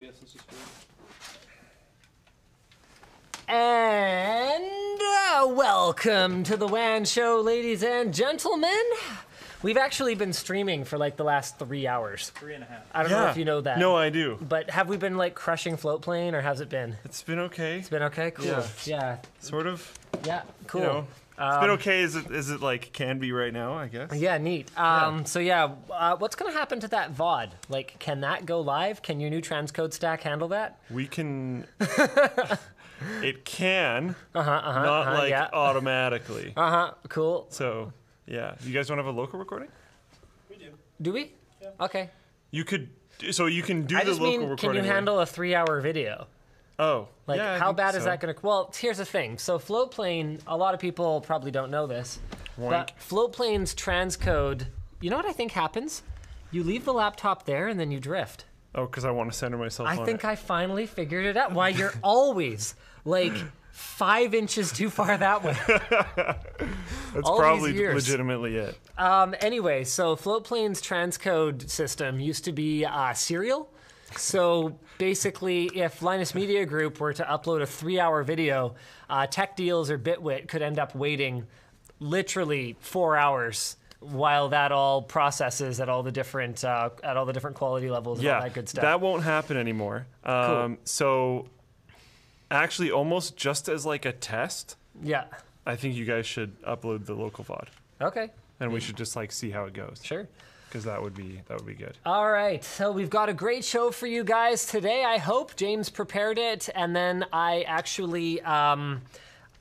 Yes, let's just go. And uh, welcome to the WAN show, ladies and gentlemen. We've actually been streaming for like the last three hours. Three and a half. I don't know if you know that. No, I do. But have we been like crushing Floatplane or has it been? It's been okay. It's been okay? Cool. Yeah. Yeah. Sort of. Yeah. Cool. You know, it's been okay as it, as it like can be right now, I guess. Yeah, neat. Um, So yeah, uh, what's gonna happen to that VOD? Like, can that go live? Can your new transcode stack handle that? We can. it can, Uh huh. Uh huh. not like yeah. automatically. Uh huh. Cool. So, yeah. You guys want to have a local recording? We do. Do we? Yeah. Okay. You could. So you can do I the just local mean, can you where- handle a three-hour video? Oh, Like, yeah, how bad is that going to? Well, here's the thing. So, Floatplane, a lot of people probably don't know this, but Wank. Floatplane's transcode. You know what I think happens? You leave the laptop there and then you drift. Oh, because I want to center myself I think it. I finally figured it out. Why you're always like five inches too far that way. That's all probably legitimately it. Um, anyway, so Floatplane's transcode system used to be uh, serial. So basically, if Linus Media Group were to upload a three-hour video, uh, Tech Deals or Bitwit could end up waiting literally four hours while that all processes at all the different uh, at all the different quality levels and Yeah, all that good stuff. that won't happen anymore. Um, So, actually, almost just as like a test, yeah. I think you guys should upload the local VOD, Okay. and we should just like see how it goes, Sure. Because that would be that would be good. All right, so we've got a great show for you guys today. I hope James prepared it, and then I actually um,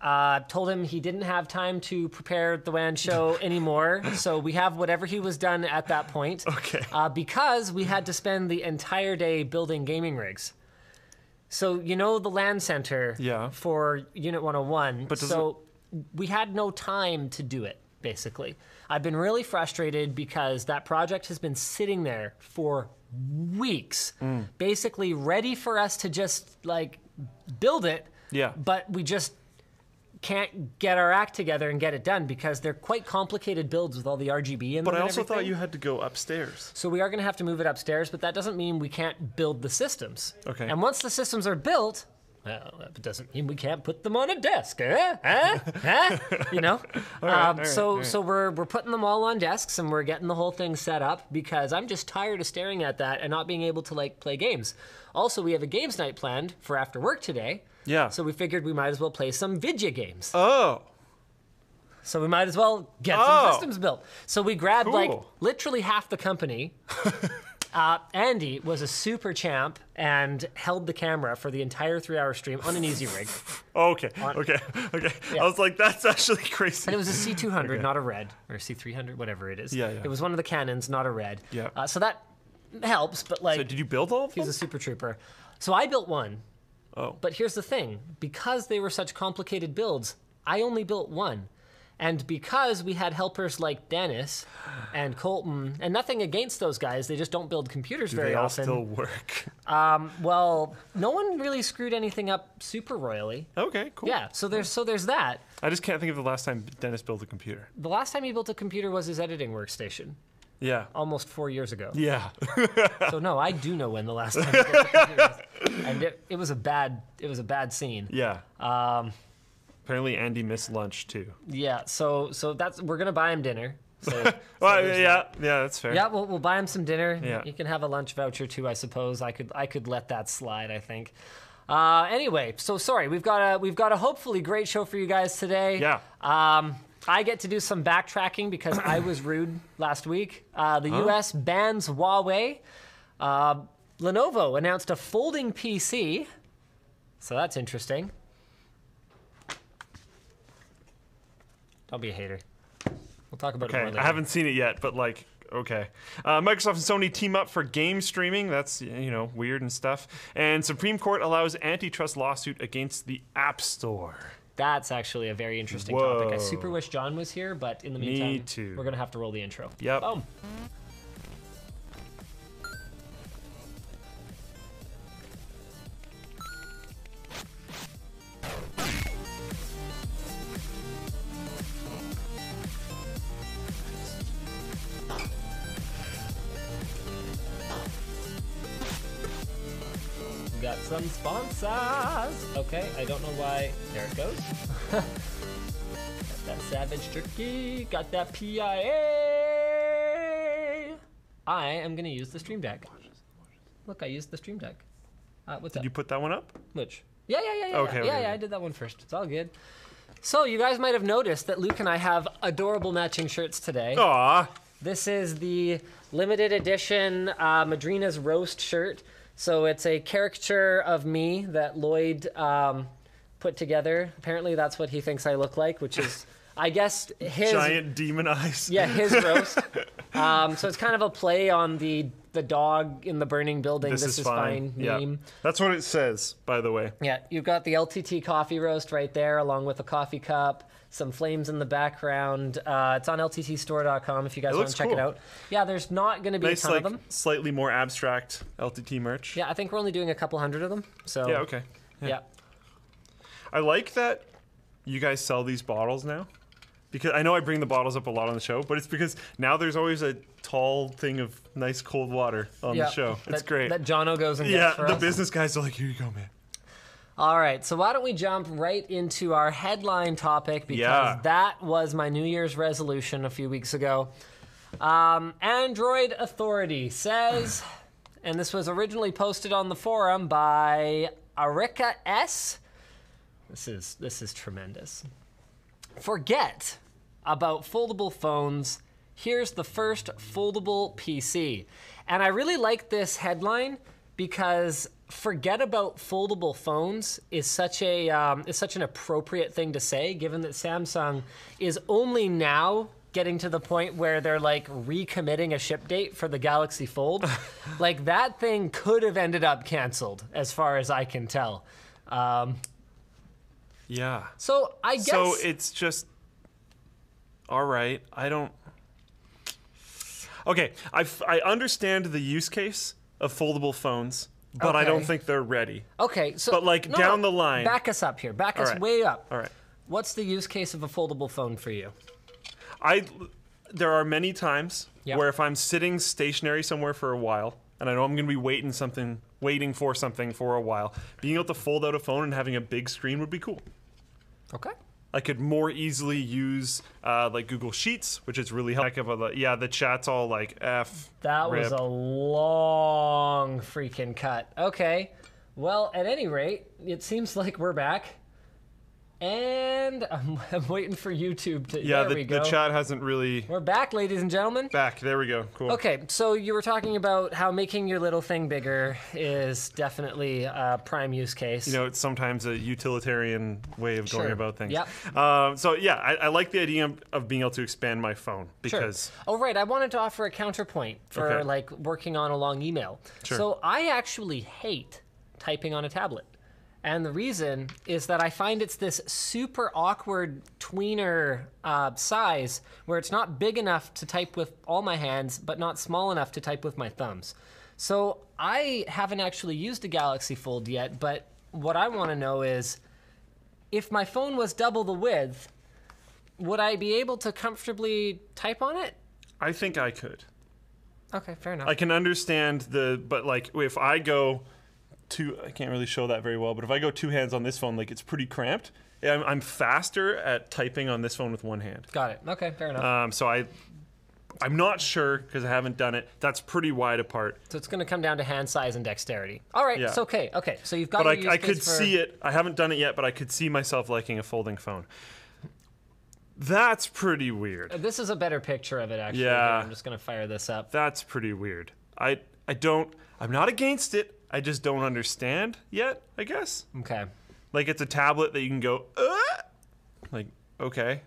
uh, told him he didn't have time to prepare the WAN show anymore. so we have whatever he was done at that point. Okay. Uh, because we had to spend the entire day building gaming rigs. So you know the LAN center Yeah. for Unit 101. But so we had no time to do it. Basically, I've been really frustrated because that project has been sitting there for weeks, Mm. basically ready for us to just like build it. Yeah. But we just can't get our act together and get it done because they're quite complicated builds with all the RGB in them. But I also thought you had to go upstairs. So we are going to have to move it upstairs, but that doesn't mean we can't build the systems. Okay. And once the systems are built, well, that doesn't mean we can't put them on a desk, eh? Eh? huh? You know. right, um, right, so right. so we're we're putting them all on desks and we're getting the whole thing set up because I'm just tired of staring at that and not being able to like play games. Also, we have a games night planned for after work today. Yeah. So we figured we might as well play some vidya games. Oh, So we might as well get Oh. some systems built. So we grabbed like literally half the company. uh, Andy was a super champ and held the camera for the entire three-hour stream on an Easyrig. okay, okay, okay. I was like, that's actually crazy. And it was a C200, not a red, or C300, whatever it is. Yeah, yeah. It was one of the Canons, not a red. Yeah. Uh, so that helps, but like So did you build all of them? he's a super trooper. So I built one. Oh. But here's the thing because they were such complicated builds, I only built one. And because we had helpers like Dennis and Colton, and nothing against those guys, they just don't build computers Do very they all often. still work? Well, no one really screwed anything up super royally. okay, cool. Yeah, so there's so there's that. I just can't think of the last time Dennis built a computer. The last time he built a computer was his editing workstation, Yeah. almost four years ago. Yeah. So no, I do know when the last time he built a computer was. And it, it was a bad it was a bad scene. yeah. Um. Apparently, Andy missed lunch too. Yeah, so so that's we're gonna buy him dinner. So Well, there's yeah, yeah, that's fair. yeah, we'll, we'll buy him some dinner. Yeah. You can have a lunch voucher too, I suppose. I could I could let that slide. I think. Uh, anyway, so sorry, we've got a we've got a hopefully great show for you guys today. Yeah. Um, I get to do some backtracking because I was rude last week. Uh, the U.S. bans Huawei. Uh, Lenovo announced a folding PC, so that's interesting. Don't be a hater. We'll talk about it more Okay, later. I haven't seen it yet, but like, okay. Uh, Microsoft and Sony team up for game streaming. That's you know weird and stuff. And Supreme Court allows antitrust lawsuit against the App Store. That's actually a very interesting topic. I super wish John was here, but in the Me meantime, too. we're gonna have to roll the intro. Yep. Boom. Some sponsors. Okay, I don't know why. There it goes. got that Savage Jerky. Got that PIA. I am gonna use the Stream Deck. Look, I used the Stream Deck. Uh, what's Did up? you put that one up? Which? Yeah, yeah, yeah, yeah. Okay, yeah, okay, yeah. I did that one first. It's all good. So you guys might have noticed that Luke and I have adorable matching shirts today. Aw. This is the limited edition uh, Madrina's Roast shirt. So it's a caricature of me that Lloyd um, put together. Apparently, that's what he thinks I look like, which is, I guess, his Giant demon eyes. yeah his roast. um, so it's kind of a play on the the dog in the burning building. This, is, fine. yeah. meme. That's what it says, by the way. Yeah, you've got the LTT coffee roast right there, along with a coffee cup, some flames in the background. Uh, it's on lttstore.com if you guys want to check it out. Yeah, there's not going to be Nice, a ton like of them. slightly more abstract LTT merch. Yeah, I think we're only doing a couple hundred of them. So Yeah, okay. yeah. I like that you guys sell these bottles now. Because I know I bring the bottles up a lot on the show, but it's because now there's always a tall thing of nice cold water on yeah. the show. It's that, great. That Jono goes and yeah, gets for the us. business guys are like, here you go, man. All right, so why don't we jump right into our headline topic because Yeah. that was my New Year's resolution a few weeks ago. Um, Android Authority says, and this was originally posted on the forum by Arika S. This is this is tremendous. Forget about foldable phones. Here's the first foldable PC. And I really like this headline because forget about foldable phones is such a um, is such an appropriate thing to say given that Samsung is only now getting to the point where they're like recommitting a ship date for the Galaxy Fold. like that thing could have ended up canceled as far as I can tell. Um, Yeah. so I guess So it's just all right. I don't. Okay, I, I understand the use case of foldable phones, but I don't think they're ready. Okay, so But, like, no, down the line- back us up here. Back us right. way up. All right. What's the use case of a foldable phone for you? I there are many times Yep. where if I'm sitting stationary somewhere for a while and I know I'm going to be waiting something waiting for something for a while, being able to fold out a phone and having a big screen would be cool. Okay. I could more easily use uh, like Google Sheets, which is really helpful. Yeah, the chat's all like F. That was a long freaking cut. Okay. Well, at any rate, it seems like we're back. And I'm, I'm waiting for YouTube to. Yeah, the, the chat hasn't really We're back, ladies and gentlemen. back. There we go. Cool. Okay, so you were talking about how making your little thing bigger is definitely a prime use case. You know, it's sometimes a utilitarian way of going about things. Yep. Um, so yeah, I, I like the idea of, being able to expand my phone because. Sure. Oh right, I wanted to offer a counterpoint for Okay. like working on a long email. Sure. So I actually hate typing on a tablet. And the reason is that I find it's this super awkward tweener uh, size where it's not big enough to type with all my hands, but not small enough to type with my thumbs. So I haven't actually used a Galaxy Fold yet, but what I want to know is if my phone was double the width, would I be able to comfortably type on it? I think I could. Okay, fair enough. I can understand the, but like if I go two, I can't really show that very well. But if I go two hands on this phone, like it's pretty cramped. I'm, I'm faster at typing on this phone with one hand. Got it. Okay, fair enough. Um, so I, I'm not sure because I haven't done it. That's pretty wide apart. so it's going to come down to hand size and dexterity. All right, Yeah. it's okay. Okay, so you've got. But your use I, I case could for- see it. I haven't done it yet, but I could see myself liking a folding phone. That's pretty weird. This is a better picture of it, actually. Yeah. Here, I'm just going to fire this up. That's pretty weird. I I don't. I'm not against it. I just don't understand yet. I guess. Okay. Like it's a tablet that you can go. Uh, like okay.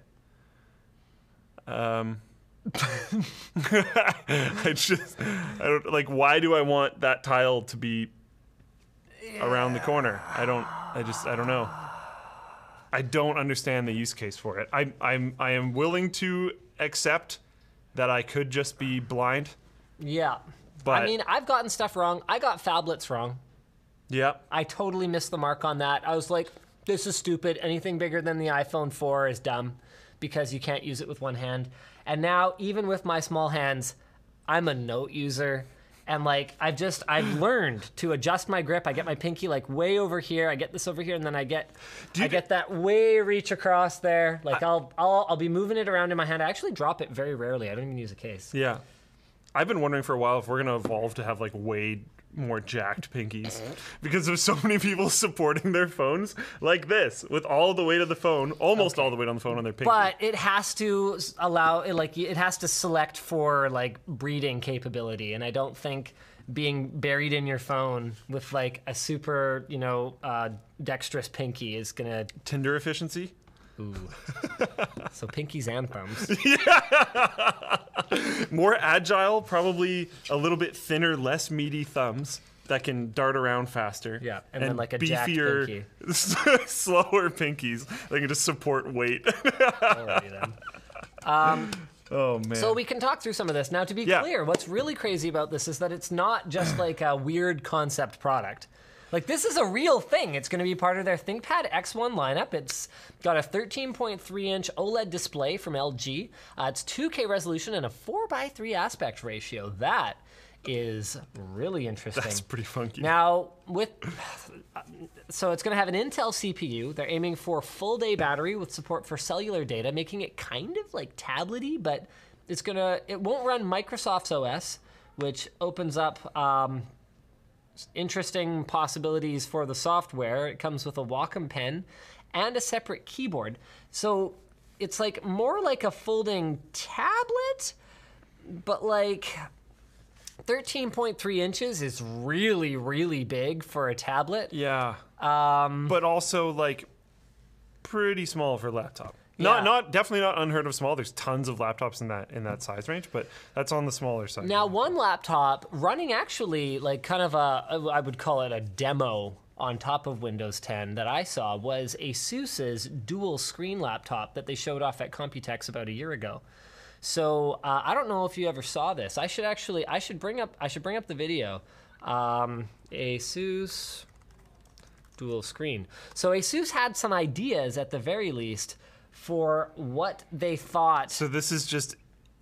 Um. I just I don't like why do I want that tile to be around the corner? I don't I just I don't know. I don't understand the use case for it. I I'm I am willing to accept that I could just be blind. Yeah. But- I mean, I've gotten stuff wrong. I got phablets wrong. Yep. I totally missed the mark on that. I was like, this is stupid. Anything bigger than the iPhone 4 is dumb because you can't use it with one hand. And now, even with my small hands, I'm a note user. And like I've just I've learned to adjust my grip. I get my pinky like way over here. I get this over here, and then I get I get that way reach across there. Like I'll I'll I'll be moving it around in my hand. I actually drop it very rarely. I don't even use a case. Yeah. I've been wondering for a while if we're going to evolve to have like way more jacked pinkies because there's so many people supporting their phones like this with all the weight of the phone, almost all the weight on the phone on their pinky. But it has to s- allow it like it has to select for like breeding capability, and I don't think being buried in your phone with like a super you know uh, dexterous pinky is gonna Tinder efficiency? So pinkies and thumbs. Yeah. More agile, probably a little bit thinner, less meaty thumbs that can dart around faster. Yeah, and then, like, a jacked pinky. slower pinkies that can just support weight. Alrighty then. Um, oh man. So we can talk through some of this. Now, to be Yeah. clear, what's really crazy about this is that it's not just like a weird concept product. Like this is a real thing. It's going to be part of their ThinkPad X1 lineup. It's got a 13.3 inch OLED display from LG. Uh, it's 2K resolution and a 4x3 aspect ratio. That is really interesting. That's pretty funky. Now, with so it's going to have an Intel CPU. They're aiming for full day battery with support for cellular data, making it kind of like tablety, but it's gonna it won't run Microsoft's OS, which opens up um, interesting possibilities for the software. It comes with a Wacom pen and a separate keyboard, so it's like more like a folding tablet, but like 13.3 inches is really, really big for a tablet. Yeah. Um, but also like pretty small for a laptop. Not Yeah. not definitely not unheard of small. There's tons of laptops in that in that size range, but that's on the smaller side. Now, one laptop running actually like kind of a, I would call it a demo on top of Windows 10 that I saw was ASUS's dual screen laptop that they showed off at Computex about a year ago. So uh, I don't know if you ever saw this. I should actually I should bring up I should bring up the video. Um, ASUS dual screen. So ASUS had some ideas at the very least for what they thought. so this is just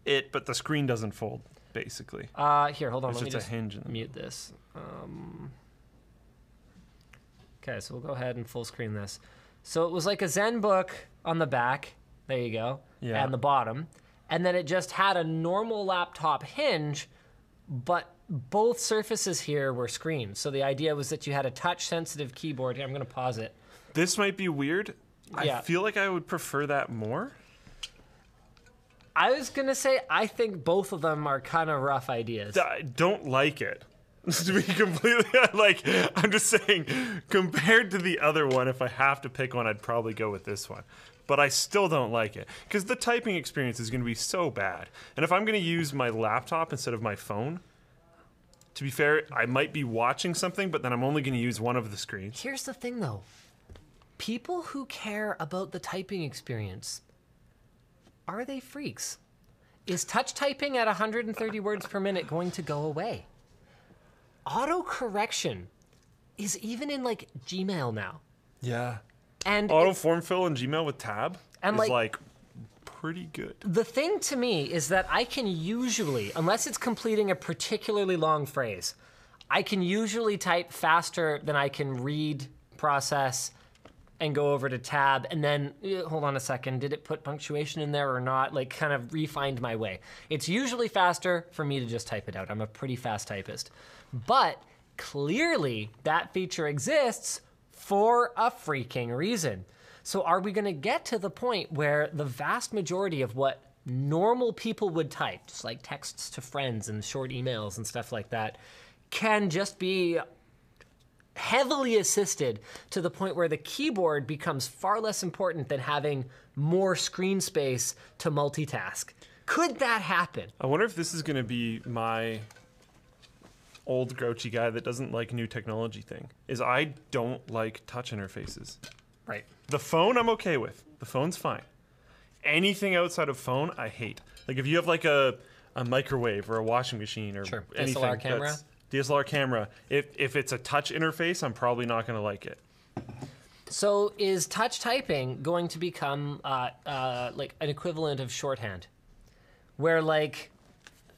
it, but the screen doesn't fold basically. Uh, here, hold on. There's let me just a just hinge in the mute this. Um, okay, so we'll go ahead and full screen this. So it was like a ZenBook on the back. There you go. Yeah. And the bottom. And then it just had a normal laptop hinge, but both surfaces here were screens. So the idea was that you had a touch sensitive keyboard. Here, I'm going to pause it. This might be weird. Yeah. I feel like I would prefer that more. I was going to say, I think both of them are kind of rough ideas. I don't like it. to be completely like, I'm just saying, compared to the other one, if I have to pick one, I'd probably go with this one. But I still don't like it because the typing experience is going to be so bad. And if I'm going to use my laptop instead of my phone, to be fair, I might be watching something, but then I'm only going to use one of the screens. Here's the thing though people who care about the typing experience are they freaks? Is touch typing at 130 words per minute going to go away? Auto correction is even in like Gmail now. Yeah. And Auto form fill in Gmail with tab And, is like- like pretty good. the thing to me is that I can usually, unless it's completing a particularly long phrase, I can usually type faster than I can read, process, and go over to tab. And then, eh, hold on a second, did it put punctuation in there or not? Like, kind of refined my way. It's usually faster for me to just type it out. I'm a pretty fast typist. But clearly, that feature exists for a freaking reason. So, are we going to get to the point where the vast majority of what normal people would type, just like texts to friends and short emails and stuff like that, can just be heavily assisted to the point where the keyboard becomes far less important than having more screen space to multitask? Could that happen? I wonder if this is going to be my old grouchy guy that doesn't like new technology thing. Is I don't like touch interfaces. Right. The phone I'm okay with. The phone's fine. Anything outside of phone I hate. Like if you have like a a microwave or a washing machine or Sure. anything DSLR camera? that's- DSLR camera. If if it's a touch interface, I'm probably not going to like it. So is touch typing going to become uh, uh, like an equivalent of shorthand, where like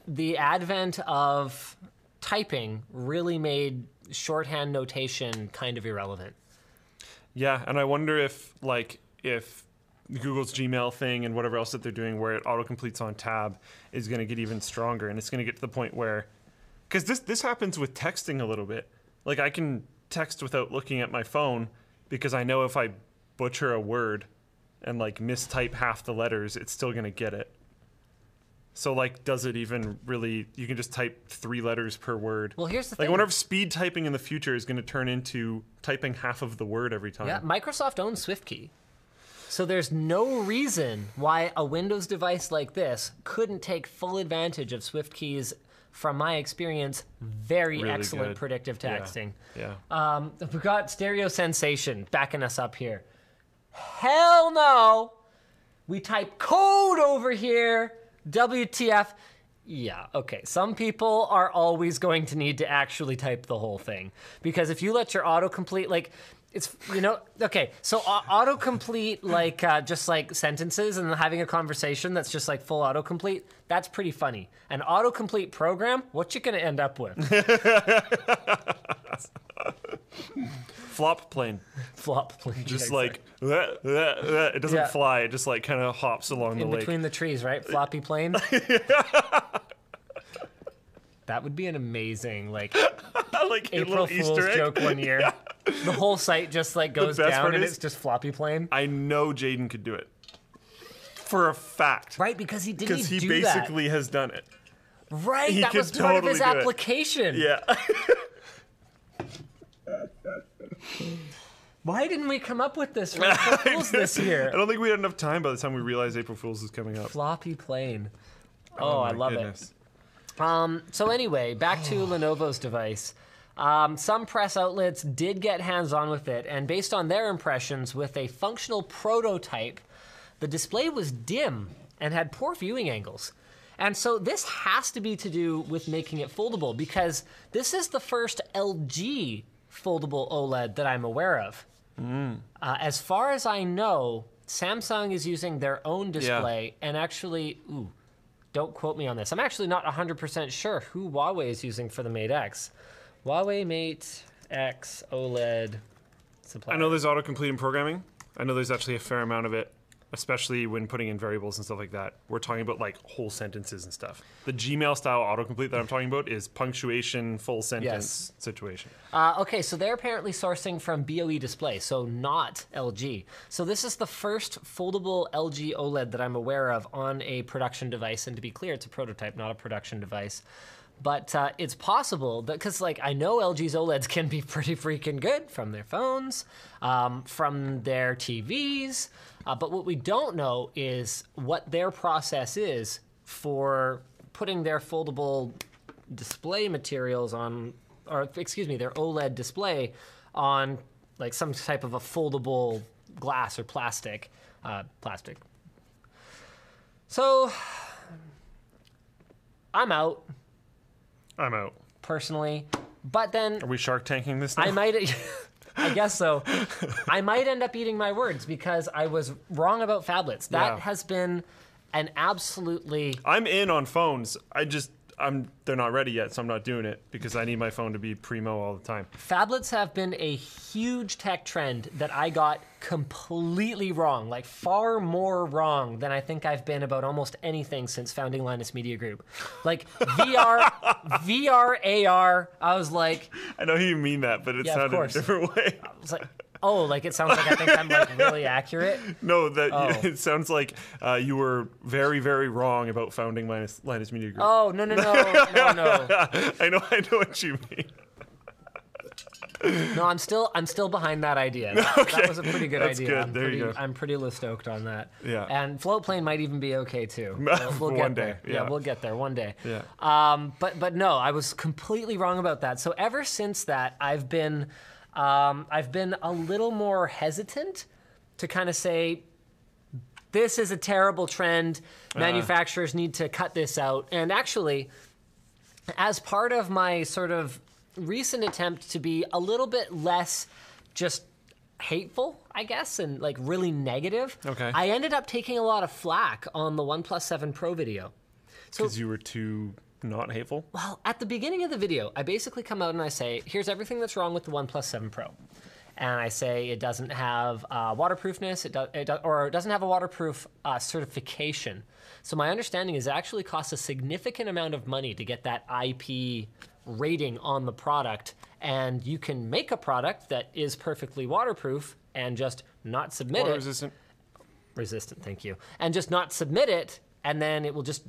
the advent of typing really made shorthand notation kind of irrelevant. Yeah, and I wonder if like if Google's Gmail thing and whatever else that they're doing, where it auto completes on tab, is going to get even stronger, and it's going to get to the point where, because this this happens with texting a little bit. Like I can text without looking at my phone because I know if I butcher a word and like mistype half the letters, it's still going to get it. So like, does it even really? You can just type three letters per word. Well, here's the like, I thing. wonder if speed typing in the future is going to turn into typing half of the word every time. Yeah, Microsoft owns SwiftKey. So there's no reason why a Windows device like this couldn't take full advantage of SwiftKey's, from my experience, very Really excellent good. predictive Yeah. texting. Yeah. Um, we got Stereo Sensation backing us up here. Hell no! We type code over here. WTF? Yeah, okay. Some people are always going to need to actually type the whole thing because if you let your autocomplete, like, it's you know okay so au- autocomplete like uh, just like sentences and having a conversation that's just like full autocomplete that's pretty funny an autocomplete program what you gonna end up with Flop plane. flop please Just like "Bleh, bleh, bleh." it doesn't Yeah. fly. It just like kind of hops along the in lake. between the trees, right? Floppy plane. that would be an amazing like like April Fool's Easter egg. joke one year. The whole site just like goes best down part and is- it's just floppy plane. I know Jaden could do it for a fact Right, because he didn't because he do basically has done it. that. Right, he that could was part of totally his do it. application. Yeah, Why didn't we come up with this for April Fools this year? I year? don't think we had enough time by the time we realized April Fool's is coming up. Floppy plane. Oh, oh, I my love goodness. Um, so anyway, back to Lenovo's device. Um, some press outlets did get hands-on with it, and based on their impressions, with a functional prototype, the display was dim and had poor viewing angles. And so this has to be to do with making it foldable because this is the first LG foldable OLED that I'm aware of. Uh, as far as I know, Samsung is using their own display, and actually, ooh, don't quote me on this. I'm actually not 100% sure who Huawei is using for the Mate X. Huawei Mate X OLED supply. I know there's autocomplete in programming. I know there's actually a fair amount of it, especially when putting in variables and stuff like that. We're talking about like whole sentences and stuff. The Gmail style autocomplete that I'm talking about is punctuation, full sentence situation. Uh, okay, so they're apparently sourcing from BOE Display, so not LG. So this is the first foldable LG OLED that I'm aware of on a production device. And to be clear, it's a prototype, not a production device. But uh, it's possible because, like, I know LG's OLEDs can be pretty freaking good from their phones, um, from their TVs. Uh, but what we don't know is what their process is for putting their foldable display materials on, or excuse me, their OLED display on like some type of a foldable glass or plastic, uh, plastic. So I'm out I'm out. personally, but then Are we Shark Tanking this now? I might. I guess so. I might end up eating my words because I was wrong about phablets. That Yeah. has been an absolutely I'm in on phones. I just I'm they're not ready yet, so I'm not doing it because I need my phone to be primo all the time. Phablets have been a huge tech trend that I got completely wrong, like far more wrong than I think I've been about almost anything since founding Linus Media Group. Like VR, VR, AR. I was like, I know you mean that, but it Yeah, sounded a different way. I was like, oh, like it sounds like I think I'm like really accurate. No, that Oh. it sounds like uh, you were very, very wrong about founding Linus, Linus Media Group. Oh no no no no no I know, I know what you mean. no! I'm still I'm still behind that idea. That, that was a pretty good That's idea. good. I'm There you pretty, go. I'm pretty stoked on that. Yeah. And Floatplane might even be okay too. We'll, we'll get One day, there. yeah. we'll get there one day. Yeah. Um, but but no, I was completely wrong about that. So ever since that, I've been um, I've been a little more hesitant to kind of say this is a terrible trend. Uh-huh. Manufacturers need to cut this out. And actually, as part of my sort of recent attempt to be a little bit less just hateful, I guess, and like really negative, Okay. I ended up taking a lot of flack on the OnePlus 7 Pro video. So Because you were too not hateful? Well, at the beginning of the video, I basically come out and I say, here's everything that's wrong with the OnePlus 7 Pro. And I say it doesn't have uh, waterproofness, it, do, it do, or it doesn't have a waterproof uh, certification. So my understanding is it actually costs a significant amount of money to get that IP rating on the product. And you can make a product that is perfectly waterproof and just not submit Water it resistant? resistant, thank you, and just not submit it, and then it will just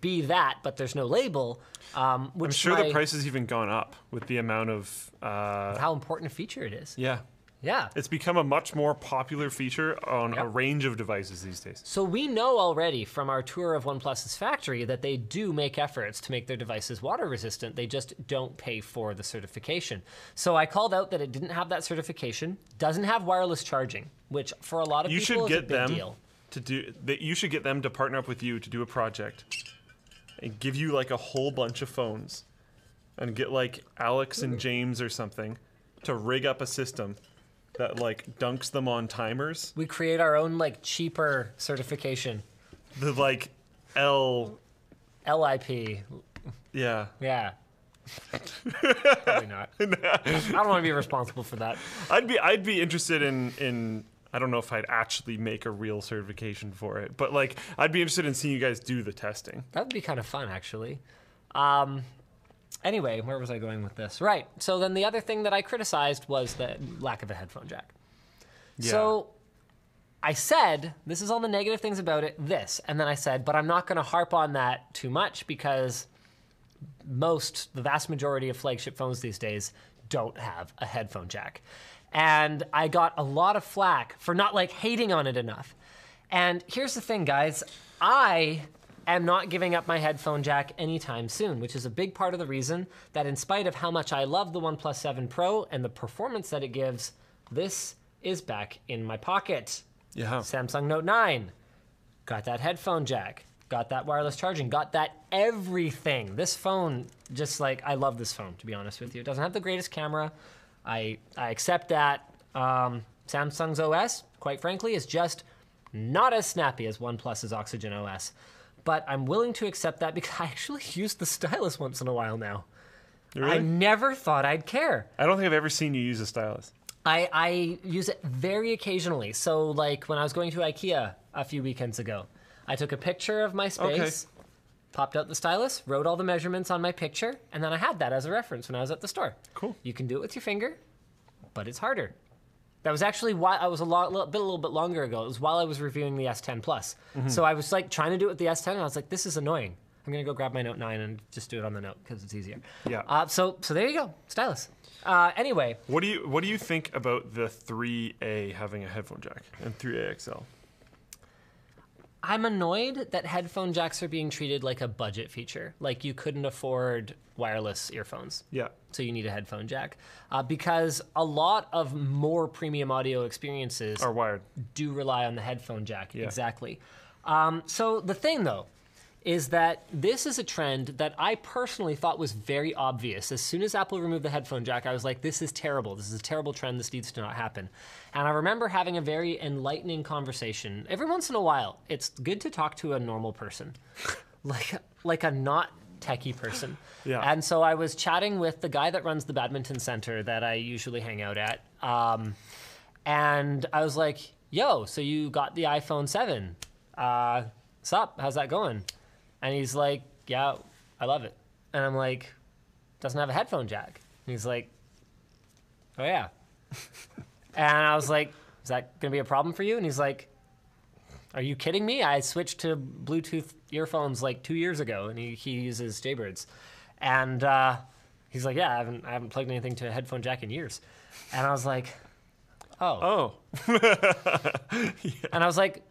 be that, but there's no label. Um, which I'm sure my- the price has even gone up with the amount of. Uh, how important a feature it is. yeah. Yeah. It's become a much more popular feature on a range of devices these days. So we know already from our tour of OnePlus's factory that they do make efforts to make their devices water resistant. They just don't pay for the certification. So I called out that it didn't have that certification, doesn't have wireless charging, which for a lot of You people should is a big them deal. to do that. You should get them to partner up with you to do a project and give you like a whole bunch of phones and get like Alex and James or something to rig up a system that like dunks them on timers. We create our own like cheaper certification. The like L LIP. yeah. Yeah. Probably not. I don't want to be responsible for that. I'd be I'd be interested in in I don't know if I'd actually make a real certification for it, but like I'd be interested in seeing you guys do the testing. That would be kind of fun, actually. Um, anyway, where was I going with this? Right. So then the other thing that I criticized was the lack of a headphone jack. Yeah. So I said, this is all the negative things about it, this. And then I said, but I'm not going to harp on that too much because most, the vast majority of flagship phones these days don't have a headphone jack. And I got a lot of flack for not like hating on it enough. And here's the thing, guys I am not giving up my headphone jack anytime soon, which is a big part of the reason that, in spite of how much I love the OnePlus 7 Pro and the performance that it gives, this is back in my pocket. Yeah. Samsung Note 9. Got that headphone jack. Got that wireless charging. Got that everything. This phone, just like, I love this phone, to be honest with you. It doesn't have the greatest camera. I, I accept that. Um, Samsung's OS, quite frankly, is just not as snappy as OnePlus's Oxygen OS. But I'm willing to accept that because I actually use the stylus once in a while now. Really? I never thought I'd care. I don't think I've ever seen you use a stylus. I, I use it very occasionally. So, like when I was going to IKEA a few weekends ago, I took a picture of my space, popped out the stylus, wrote all the measurements on my picture, and then I had that as a reference when I was at the store. Cool. You can do it with your finger, but it's harder. That was actually why I was a lot, little bit, a little bit longer ago. It was while I was reviewing the S10 Plus. So I was like trying to do it with the S10, and I was like, "This is annoying. I'm gonna go grab my Note 9 and just do it on the Note because it's easier." Yeah. Uh, so, so there you go, stylus. Uh, anyway, What do you What do you think about the 3A having a headphone jack and 3A XL? I'm annoyed that headphone jacks are being treated like a budget feature. Like you couldn't afford wireless earphones, Yeah. so you need a headphone jack. Uh, because a lot of more premium audio experiences Are wired. do rely on the headphone jack. Yeah. Exactly. Um, so the thing, though, is that this is a trend that I personally thought was very obvious. As soon as Apple removed the headphone jack, I was like, this is terrible. This is a terrible trend. This needs to not happen. And I remember having a very enlightening conversation. Every once in a while, it's good to talk to a normal person, like, like a not techie person. Yeah. And so I was chatting with the guy that runs the badminton center that I usually hang out at. Um, and I was like, yo, so you got the iPhone 7. Uh, sup? How's that going? And he's like, yeah, I love it. And I'm like, doesn't have a headphone jack. And he's like, oh, yeah. and I was like, is that going to be a problem for you? And he's like, are you kidding me? I switched to Bluetooth earphones like two years ago, and he, he uses Jaybirds. And uh, he's like, yeah, I haven't, I haven't plugged anything to a headphone jack in years. And I was like, oh. Oh. And I was like,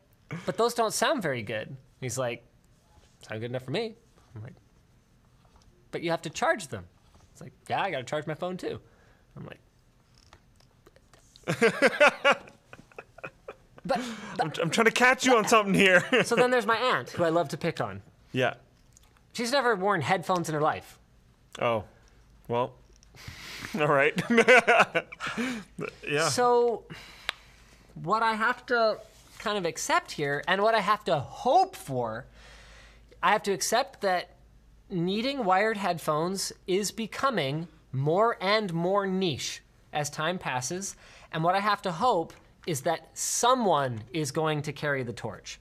but those don't sound very good. He's like, sound good enough for me. I'm like, but you have to charge them. It's like, yeah, I got to charge my phone too. I'm like, but I'm, I'm trying to catch you on something here. so then there's my aunt who I love to pick on. yeah. She's never worn headphones in her life. Oh. Well. All right. yeah. So, what I have to kind of accept here, and what I have to hope for, I have to accept that needing wired headphones is becoming more and more niche as time passes. And what I have to hope is that someone is going to carry the torch.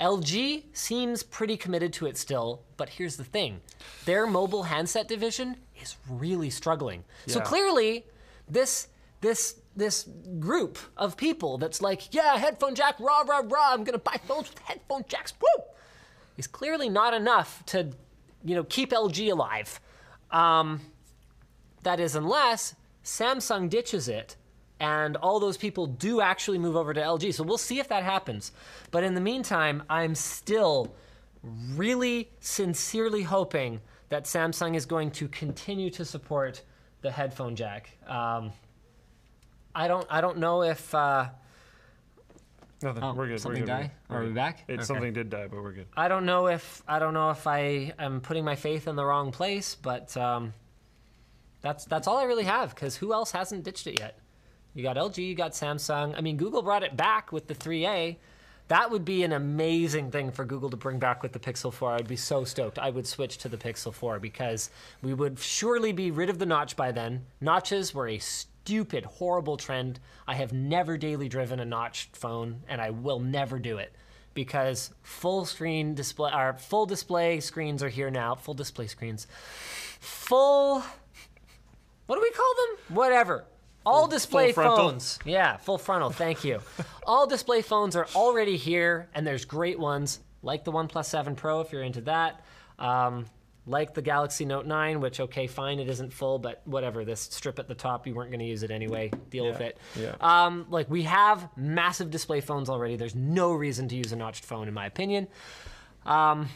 LG seems pretty committed to it still, but here's the thing their mobile handset division is really struggling. So clearly, this this this group of people that's like, yeah, headphone jack, rah rah rah, I'm gonna buy phones with headphone jacks, woo, is clearly not enough to, you know, keep LG alive. Um, that is, unless Samsung ditches it and all those people do actually move over to LG. So we'll see if that happens. But in the meantime, I'm still really sincerely hoping that Samsung is going to continue to support the headphone jack. Um, I don't. I don't know if. Uh, Nothing. oh, we're good. Something we're good. die? We're Are we back? It, Okay. Something did die, but we're good. I don't know if I don't know if I am putting my faith in the wrong place, but um, that's that's all I really have because who else hasn't ditched it yet? You got LG, you got Samsung. I mean, Google brought it back with the 3A. That would be an amazing thing for Google to bring back with the Pixel 4. I'd be so stoked. I would switch to the Pixel 4 because we would surely be rid of the notch by then. Notches were a stupid, horrible trend. I have never daily driven a notched phone, and I will never do it because full screen display, or full display screens are here now. Full display screens, full. What do we call them? Whatever. All display full phones. Yeah, full frontal. Thank you. All display phones are already here, and there's great ones like the OnePlus 7 Pro if you're into that. Um, like the Galaxy Note 9, which okay, fine, it isn't full, but whatever. This strip at the top, you weren't going to use it anyway. Deal with it. yeah. Um, like we have massive display phones already. There's no reason to use a notched phone, in my opinion. Um,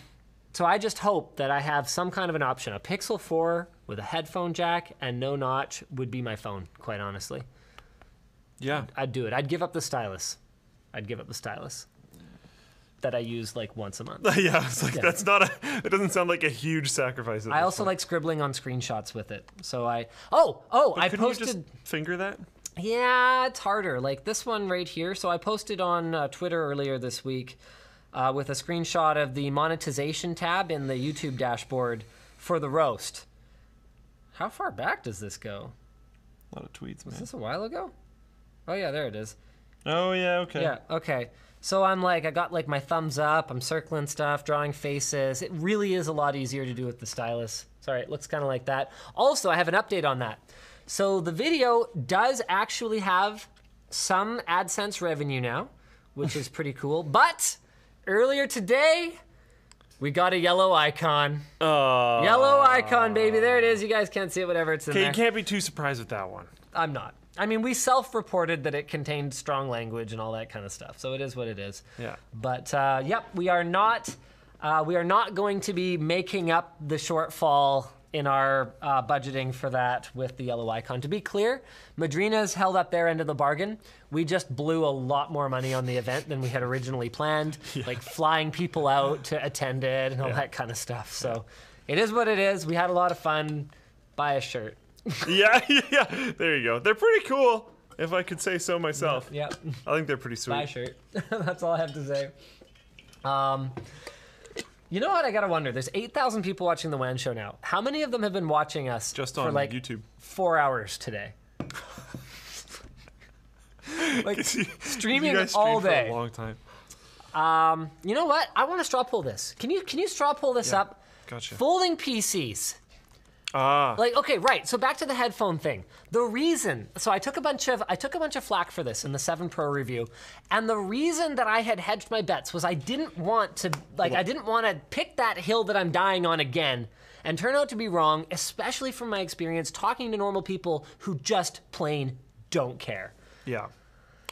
so I just hope that I have some kind of an option. A Pixel 4 with a headphone jack and no notch would be my phone, quite honestly. Yeah. I'd do it. I'd give up the stylus. I'd give up the stylus that I use like once a month. yeah. It's like that's not a. It doesn't sound like a huge sacrifice. at I also point. like scribbling on screenshots with it. So I oh oh I Couldn't posted finger that? Yeah, it's harder. Like this one right here. So I posted on uh, Twitter earlier this week uh, with a screenshot of the monetization tab in the YouTube dashboard for the roast. How far back does this go? A lot of tweets, man. Is this a while ago? Oh yeah, there it is. Oh yeah. Okay. Yeah, okay. So I'm like, I got like my thumbs up, I'm circling stuff, drawing faces. It really is a lot easier to do with the stylus. Sorry, it looks kind of like that. Also, I have an update on that. So the video does actually have some AdSense revenue now, which is pretty cool. But earlier today, we got a yellow icon. Uh, Yellow icon, baby. There it is. You guys can't see it, whatever. It's in Okay, there. you can't be too surprised with that one. I'm not. I mean, we self-reported that it contained strong language and all that kind of stuff, so it is what it is. Yeah. But uh, yep, we are not. Uh, we are not going to be making up the shortfall in our uh, budgeting for that with the yellow icon. To be clear, Madrina's held up their end of the bargain. We just blew a lot more money on the event than we had originally planned, like flying people out to attend it and all that kind of stuff. So it is what it is. We had a lot of fun. Buy a shirt. yeah, yeah. There you go. They're pretty cool, if I could say so myself. Yep. I think they're pretty sweet. My shirt. That's all I have to say. Um, you know what? I gotta wonder. There's 8,000 people watching the WAN show now. How many of them have been watching us Just for on like YouTube. four hours today? like You streaming guys all streamed for a long time. Um, you know what? I want to straw poll this. Can you can you straw poll this Yeah, up? gotcha. Folding PCs. Ah, Like okay, right. So back to the headphone thing. The reason, so I took a bunch of I took a bunch of flack for this in the 7 Pro review, and the reason that I had hedged my bets was I didn't want to like I didn't want to pick that hill that I'm dying on again and turn out to be wrong, especially from my experience talking to normal people who just plain don't care. yeah.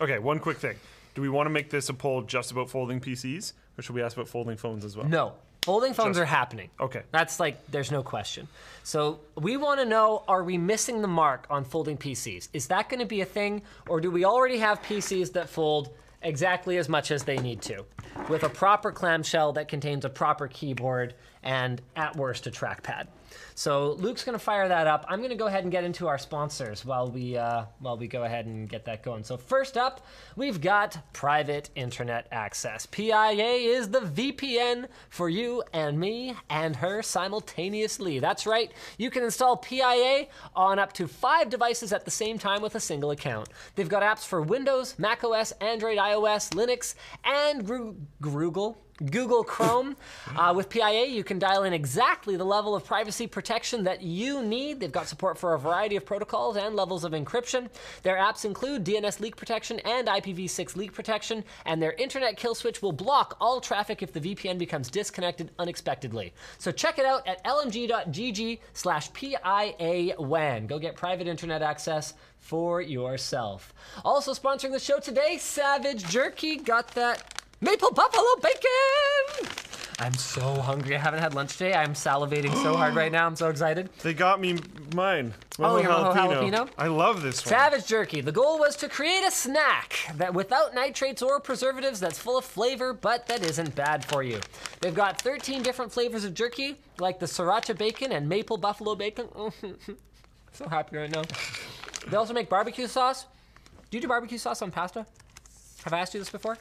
Okay, one quick thing. Do we want to make this a poll just about folding PCs, or should we ask about folding phones as well? No. Folding phones Just- are happening. Okay. That's like, there's no question. So we want to know are we missing the mark on folding PCs? Is that going to be a thing, or do we already have PCs that fold exactly as much as they need to with a proper clamshell that contains a proper keyboard and, at worst, a trackpad? So Luke's going to fire that up. I'm going to go ahead and get into our sponsors while we uh, while we go ahead and get that going. So first up, we've got private internet access. PIA is the VPN for you and me and her simultaneously. That's right. You can install PIA on up to five devices at the same time with a single account. They've got apps for Windows, Mac OS, Android, iOS, Linux, and Gru- Google. Google Chrome. Uh, with PIA, you can dial in exactly the level of privacy protection that you need. They've got support for a variety of protocols and levels of encryption. Their apps include DNS leak protection and IPv6 leak protection, and their internet kill switch will block all traffic if the VPN becomes disconnected unexpectedly. So check it out at lmg.gg slash PIA WAN. Go get private internet access for yourself. Also sponsoring the show today, Savage Jerky. Got that maple buffalo bacon. I'm so hungry. I haven't had lunch today. I'm salivating so hard right now. I'm so excited. They got me mine. Oh, Mojo your Mojo jalapeno? I love this one. Savage Jerky. The goal was to create a snack that without nitrates or preservatives that's full of flavor but that isn't bad for you. They've got 13 different flavors of jerky, like the sriracha bacon and maple buffalo bacon. so happy right now. They also make barbecue sauce. Do you do barbecue sauce on pasta? Have I asked you this before?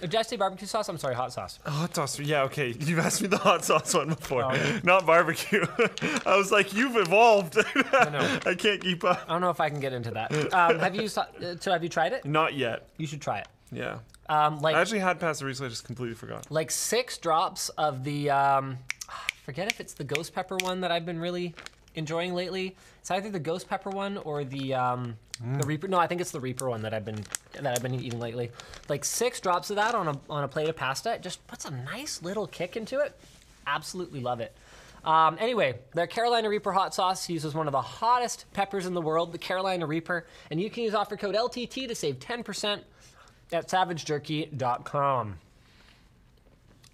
Did I say barbecue sauce? I'm sorry, hot sauce. Hot sauce. Yeah, okay. You've asked me the hot sauce one before, Oh. not barbecue. I was like, you've evolved. I know. I can't keep up. I don't know if I can get into that. Um, have you? uh, So have you tried it? Not yet. You should try it. Yeah. Um, like I actually had pasta recently. I just completely forgot. like six drops of the um, forget if it's the ghost pepper one that I've been really enjoying lately. It's either the ghost pepper one or the um, the reaper. No, I think it's the reaper one that I've been that I've been eating lately. Like six drops of that on a on a plate of pasta. It just puts a nice little kick into it. Absolutely love it. Um, anyway, their Carolina Reaper hot sauce uses one of the hottest peppers in the world, the Carolina Reaper, and you can use offer code LTT to save 10% at savagejerky.com.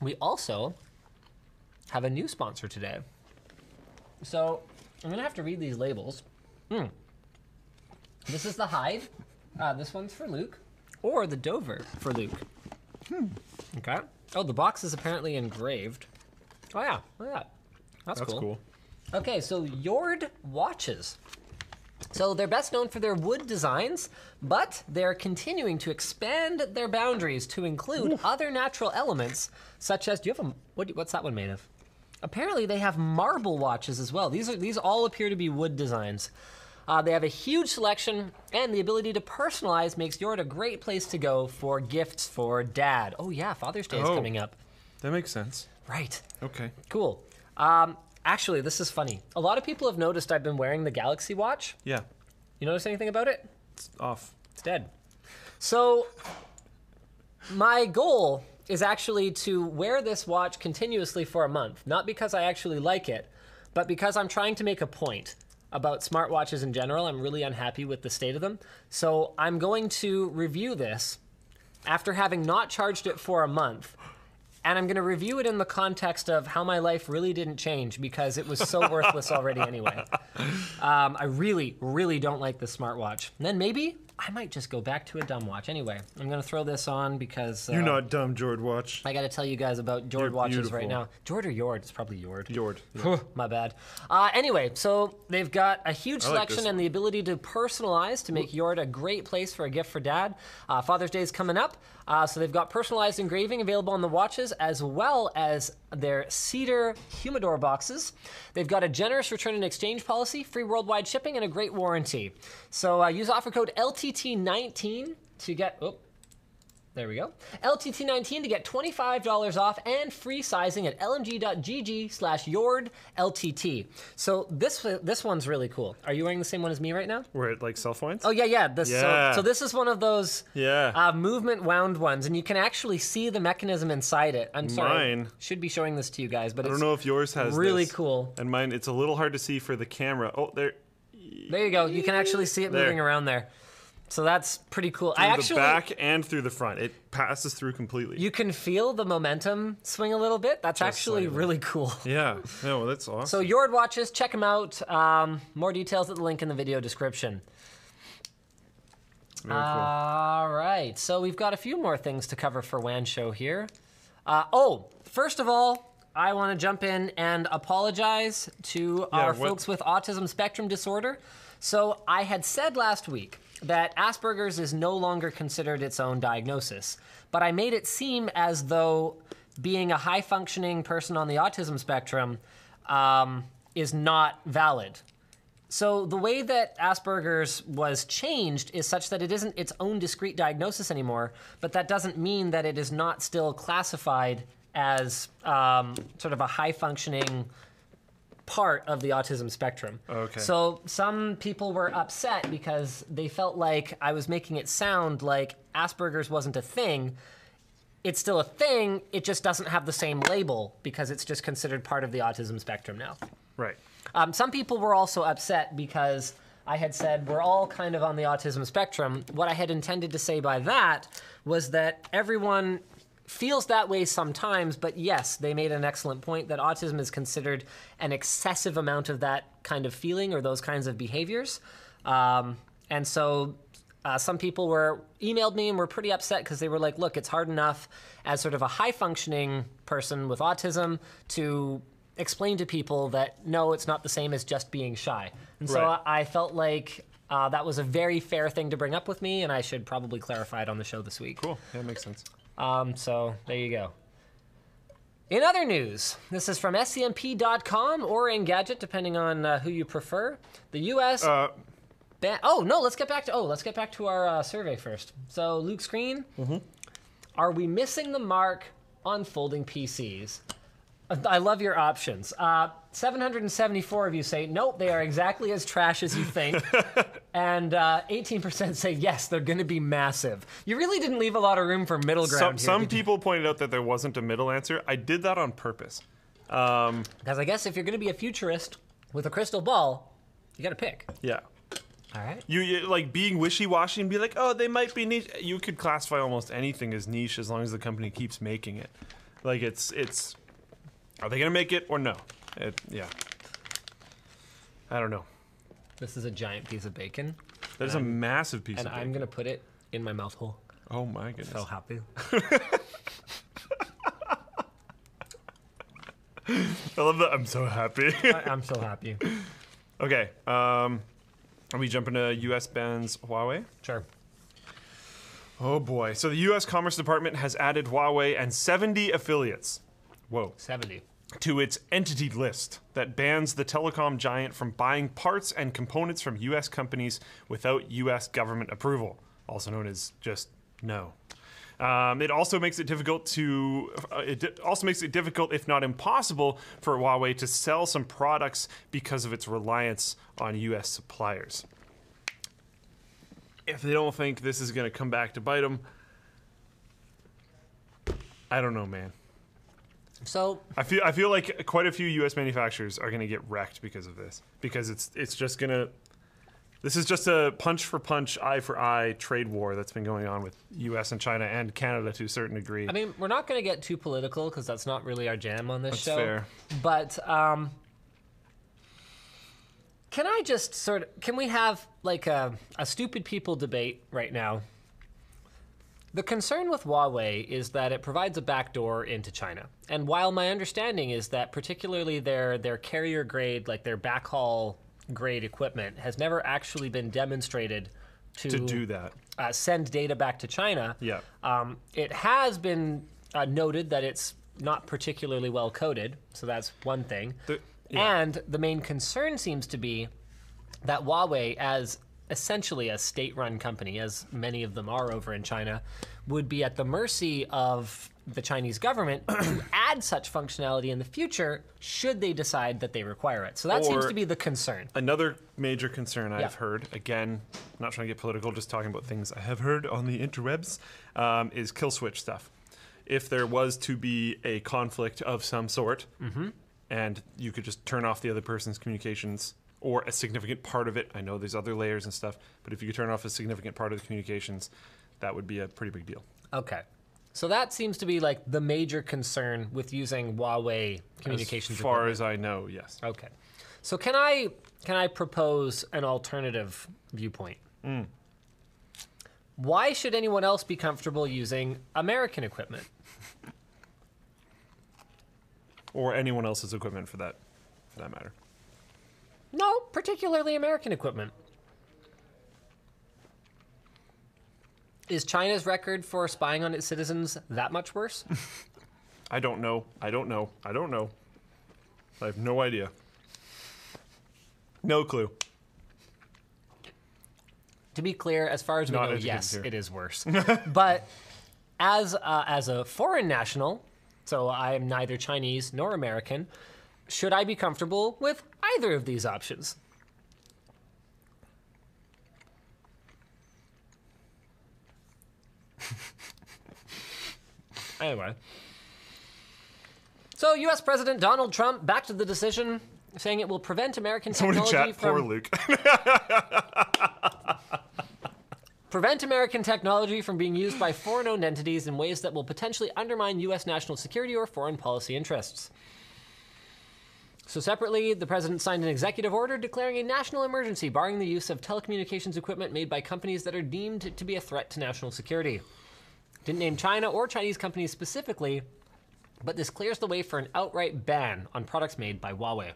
We also have a new sponsor today. So I'm gonna have to read these labels. Hmm. This is the Hive. Uh, this one's for Luke, or the Dover for Luke. Hmm. Okay. Oh, the box is apparently engraved. Oh yeah, look at that. That's, That's cool. cool. Okay, so Yord watches. So they're best known for their wood designs, but they're continuing to expand their boundaries to include other natural elements, such as. Do you have a what? What's that one made of? Apparently, they have marble watches as well. These are these all appear to be wood designs. Uh, they have a huge selection, and the ability to personalize makes Yord a great place to go for gifts for dad. Oh yeah, Father's Day is Oh. coming up. That makes sense. Right. Okay. Cool. Um, actually, this is funny. A lot of people have noticed I've been wearing the Galaxy Watch. Yeah. You notice anything about it? It's off. It's dead. So, my goal is actually to wear this watch continuously for a month. Not because I actually like it, but because I'm trying to make a point about smartwatches in general. I'm really unhappy with the state of them. So, I'm going to review this after having not charged it for a month. And I'm going to review it in the context of how my life really didn't change because it was so worthless already anyway. Um, I really, really don't like the smartwatch. And then maybe I might just go back to a dumb watch. Anyway, I'm going to throw this on because uh, You're not dumb, Jord Watch. I got to tell you guys about Jord You're watches right now. Jord or Yord? It's probably Yord. Jord. My bad. Uh, anyway, so they've got a huge I like selection and the ability to personalize to make Yord a great place for a gift for dad. Uh, Father's Day is coming up, uh, so they've got personalized engraving available on the watches as well as their cedar humidor boxes. They've got a generous return and exchange policy, free worldwide shipping, and a great warranty. So uh, use offer code LTT19 to get. Oh, there we go. LTT19 to get $25 off and free sizing at lmg.gg slash yord LTT. So this this one's really cool. Are you wearing the same one as me right now? Where it like self winds? Oh yeah, yeah. This, Yeah. So, so this is one of those Yeah. uh, movement wound ones, and you can actually see the mechanism inside it. I'm sorry, Mine- should be showing this to you guys, but I don't know if yours has really this. cool. And mine, it's a little hard to see for the camera. Oh, there. There you go. You can actually see it There. moving around there. So that's pretty cool. Through I actually the back and through the front. It passes through completely. you can feel the momentum swing a little bit. That's actually slightly. really cool. yeah. No, that's awesome. So Yord watches, check them out. Um, more details at the link in the video description. Very cool. All right, so we've got a few more things to cover for WAN Show here. Uh, oh, first of all, I want to jump in and apologize to Yeah, our what- folks with autism spectrum disorder. So, I had said last week that Asperger's is no longer considered its own diagnosis, but I made it seem as though being a high functioning person on the autism spectrum um, is not valid. So the way that Asperger's was changed is such that it isn't its own discrete diagnosis anymore, but that doesn't mean that it is not still classified as um, sort of a high functioning part of the autism spectrum. Okay. So some people were upset because they felt like I was making it sound like Asperger's wasn't a thing. It's still a thing, it just doesn't have the same label because it's just considered part of the autism spectrum now. Right. Um, some people were also upset because I had said we're all kind of on the autism spectrum. What I had intended to say by that was that everyone feels that way sometimes, but yes, they made an excellent point that autism is considered an excessive amount of that kind of feeling or those kinds of behaviors. Um, and so uh, some people were emailed me and were pretty upset because they were like, "Look, it's hard enough as sort of a high functioning person with autism to explain to people that no, it's not the same as just being shy." And so Right. I felt like uh, that was a very fair thing to bring up with me, and I should probably clarify it on the show this week. Cool. Yeah, makes sense. Um, so there you go. In other news, this is from scmp.com or Engadget, depending on uh, who you prefer. The U.S. Uh, Ban- oh no, let's get back to oh, let's get back to our uh, survey first. So Luke Screen, are we missing the mark on folding PCs? I love your options. Uh, 774 of you say nope, they are exactly as trash as you think, and uh, 18% say yes, they're going to be massive. You really didn't leave a lot of room for middle some ground here. some did you? people pointed out that there wasn't a middle answer. I did that on purpose. Um, Because I guess if you're going to be a futurist with a crystal ball, you got to pick. yeah. All right. You, you like being wishy-washy and be like, oh, they might be niche. You could classify almost anything as niche as long as the company keeps making it. Like it's it's, are they gonna make it or no? It, yeah. I don't know. This is a giant piece of bacon, That is a massive piece and of bacon. I'm going to put it in my mouth hole. Oh my goodness. So happy. I love that. I'm so happy. I- I'm so happy. okay. Um, are we jumping to U.S. bans Huawei? Sure. Oh boy. So the U.S. Commerce Department has added Huawei and 70 affiliates. Whoa. 70. To its entity list that bans the telecom giant from buying parts and components from U.S. companies without U.S. government approval, also known as just no. Um, it also makes it difficult to. Uh, it also makes it difficult, if not impossible, for Huawei to sell some products because of its reliance on U.S. suppliers. If they don't think this is going to come back to bite them, I don't know, man. So I feel I feel like quite a few U.S. manufacturers are going to get wrecked because of this. Because it's it's just gonna. This is just a punch for punch, eye for eye trade war that's been going on with U.S. and China and Canada to a certain degree. I mean, we're not going to get too political because that's not really our jam on this That's show. fair. But um, can I just sort of can we have like a, a stupid people debate right now? The concern with Huawei is that it provides a backdoor into China. And while my understanding is that particularly their their carrier grade, like their backhaul grade equipment, has never actually been demonstrated to, to do that, uh, send data back to China. Yeah. Um, it has been uh, noted that it's not particularly well coded, so that's one thing. The- yeah. And the main concern seems to be that Huawei, as essentially a state run company, as many of them are over in China, would be at the mercy of the Chinese government to add such functionality in the future should they decide that they require it. So that seems to be the concern. Another major concern I've Yeah. heard, again, not trying to get political, just talking about things I have heard on the interwebs, um, is kill switch stuff. If there was to be a conflict of some sort, Mm-hmm. and you could just turn off the other person's communications or a significant part of it, I know there's other layers and stuff, but if you could turn off a significant part of the communications, that would be a pretty big deal. Okay. So that seems to be like the major concern with using Huawei communications. as far equipment. as I know, yes. Okay. So can I can I propose an alternative viewpoint? Mm. Why should anyone else be comfortable using American equipment? or anyone else's equipment for that for that matter. No, particularly American equipment. Is China's record for spying on its citizens that much worse? I don't know. I don't know. I don't know. I have no idea. No clue. to be clear, as far as we Not know, yes, here. it is worse. but as uh, as a foreign national, so I am neither Chinese nor American, should I be comfortable with either of these options? anyway. So, U.S. President Donald Trump backed the decision, saying it will prevent American Someone technology chat, from poor Luke. prevent American technology from being used by foreign owned entities in ways that will potentially undermine U.S. national security or foreign policy interests. So, separately, the president signed an executive order declaring a national emergency, barring the use of telecommunications equipment made by companies that are deemed to be a threat to national security. Didn't name China or Chinese companies specifically, but this clears the way for an outright ban on products made by Huawei.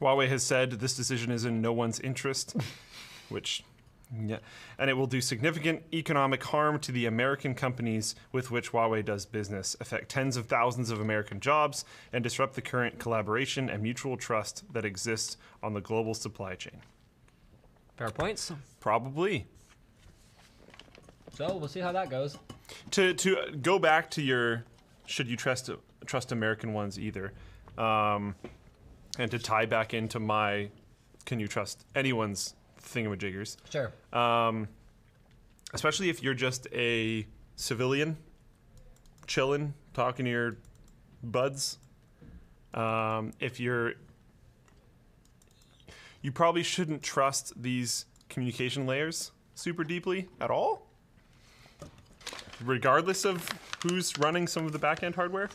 Huawei has said this decision is in no one's interest, which, yeah, and it will do significant economic harm to the American companies with which Huawei does business, affect tens of thousands of American jobs, and disrupt the current collaboration and mutual trust that exists on the global supply chain. Fair points. Probably. So, we'll see how that goes. To to go back to your, should you trust trust American ones either, um, and to tie back into my, can you trust anyone's thingamajiggers? Sure. um, especially if you're just a civilian, chilling, talking to your buds. Um, if you're, you probably shouldn't trust these communication layers super deeply at all, regardless of who's running some of the backend hardware,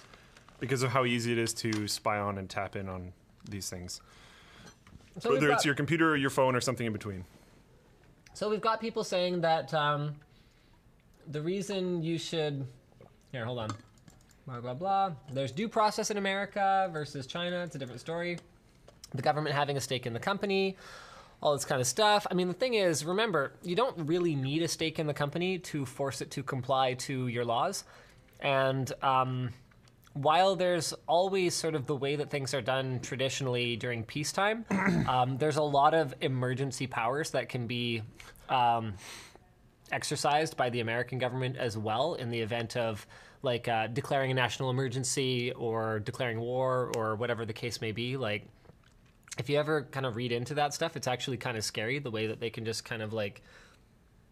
because of how easy it is to spy on and tap in on these things. So Whether got- it's your computer or your phone or something in between. So we've got people saying that um, the reason you should here, hold on, blah blah blah. There's due process in America versus China. It's a different story. The government having a stake in the company, all this kind of stuff. I mean, the thing is, remember, you don't really need a stake in the company to force it to comply to your laws, and um, while there's always sort of the way that things are done traditionally during peacetime, um, there's a lot of emergency powers that can be um, exercised by the American government as well in the event of like uh, declaring a national emergency or declaring war or whatever the case may be. Like, if you ever kind of read into that stuff, it's actually kind of scary the way that they can just kind of like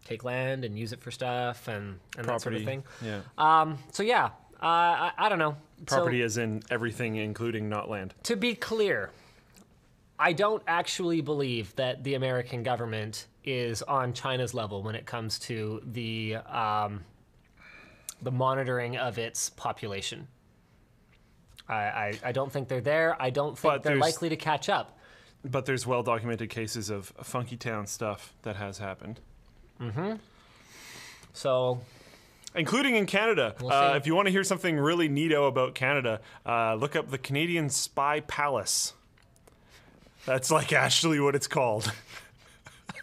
take land and use it for stuff and, and that sort of thing. Yeah. Um, so yeah, uh, I, I don't know. So- Property as in everything, including not land. to be clear, I don't actually believe that the American government is on China's level when it comes to the um, the monitoring of its population. I, I, I don't think they're there. I don't think But they're likely to catch up. But there's well documented cases of funky town stuff that has happened, Mm-hmm. So including in Canada. We'll uh, if you want to hear something really neato about Canada, uh, look up the Canadian Spy Palace. That's like actually what it's called.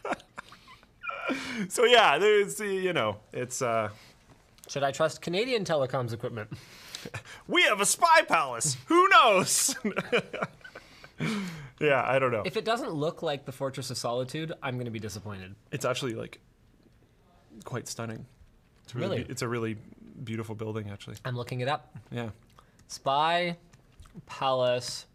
so yeah, there's you know it's uh, should I trust Canadian telecoms equipment? we have a spy palace. Who knows? yeah, I don't know. If it doesn't look like the Fortress of Solitude, I'm going to be disappointed. It's actually like quite stunning. It's really, Really? be- it's a really beautiful building actually. I'm looking it up. Yeah. Spy Palace.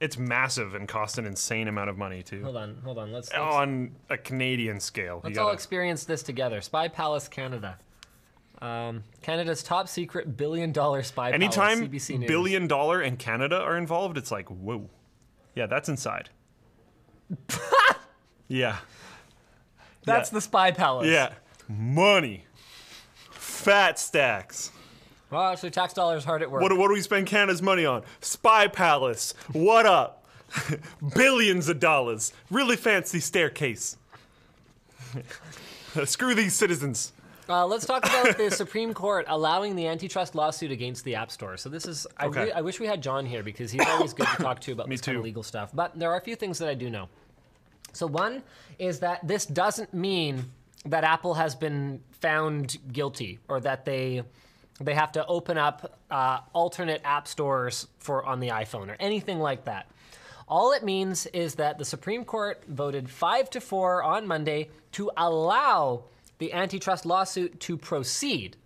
It's massive and cost an insane amount of money too. Hold on, hold on. Let's, let's On a Canadian scale. Let's all gotta- experience this together. Spy Palace Canada. Um, Canada's top secret billion dollar spy Anytime palace. News. billion dollar and Canada are involved, it's like, whoa. Yeah, that's inside. yeah. That's yeah. the spy palace. Yeah. Money. Fat stacks. Well, actually, tax dollars hard at work. What, do- what do we spend Canada's money on? Spy Palace. What up? Billions of dollars. Really fancy staircase. Screw these citizens. Uh, let's talk about the Supreme Court allowing the antitrust lawsuit against the App Store. So this is, I, Okay. I wish we had John here because he's always good to talk to about this kind of legal stuff. But there are a few things that I do know. So one is that this doesn't mean that Apple has been found guilty or that they they have to open up uh, alternate app stores for on the iPhone or anything like that. All it means is that the Supreme Court voted five to four on Monday to allow the antitrust lawsuit to proceed.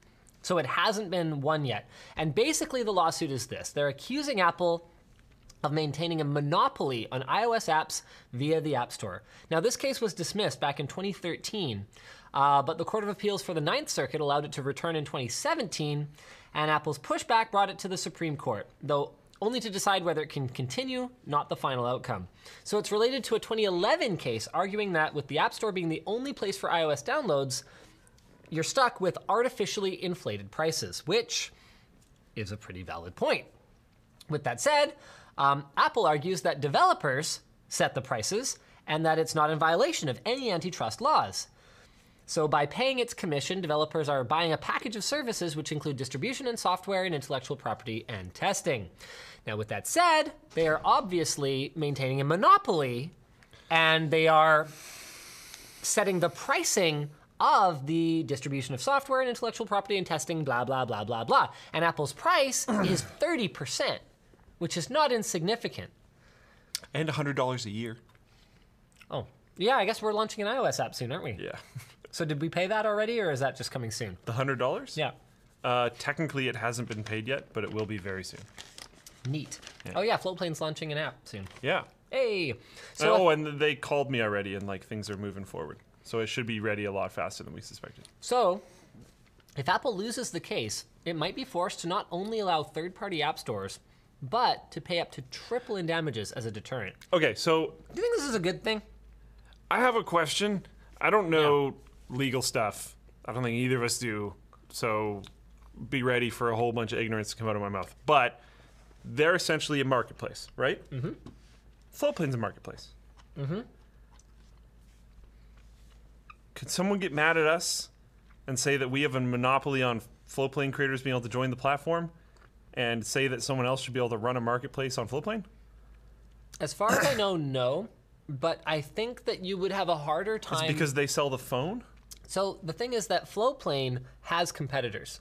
So it hasn't been won yet. And basically, the lawsuit is this they're accusing Apple of maintaining a monopoly on iOS apps via the App Store. Now, this case was dismissed back in 2013, uh, but the Court of Appeals for the Ninth Circuit allowed it to return in 2017, and Apple's pushback brought it to the Supreme Court, though only to decide whether it can continue, not the final outcome. So it's related to a 2011 case arguing that with the App Store being the only place for iOS downloads, you're stuck with artificially inflated prices, which is a pretty valid point. With that said, um, Apple argues that developers set the prices and that it's not in violation of any antitrust laws. So, by paying its commission, developers are buying a package of services which include distribution and software and intellectual property and testing. Now, with that said, they are obviously maintaining a monopoly and they are setting the pricing of the distribution of software and intellectual property and testing, blah, blah, blah, blah, blah. And Apple's price is 30%, which is not insignificant. And $100 a year. Oh, yeah, I guess we're launching an iOS app soon, aren't we? Yeah. So, did we pay that already, or is that just coming soon? The $100? Yeah. Uh, technically, it hasn't been paid yet, but it will be very soon. Neat. Oh, yeah, Floatplane's launching an app soon. Yeah. Hey. So, oh, and they called me already, and like things are moving forward. So it should be ready a lot faster than we suspected. so, if Apple loses the case, it might be forced to not only allow third party app stores, but to pay up to triple in damages as a deterrent. Okay, so Do you think this is a good thing? I have a question. I don't know legal stuff. I don't think either of us do. So be ready for a whole bunch of ignorance to come out of my mouth. But they're essentially a marketplace, right? Mm-hmm. Floatplane's a marketplace. Mm-hmm. Could someone get mad at us and say that we have a monopoly on Floatplane creators being able to join the platform and say that someone else should be able to run a marketplace on Floatplane? As far as I know, no. But I think that you would have a harder It's time. because they sell the phone? so the thing is that Floatplane has competitors.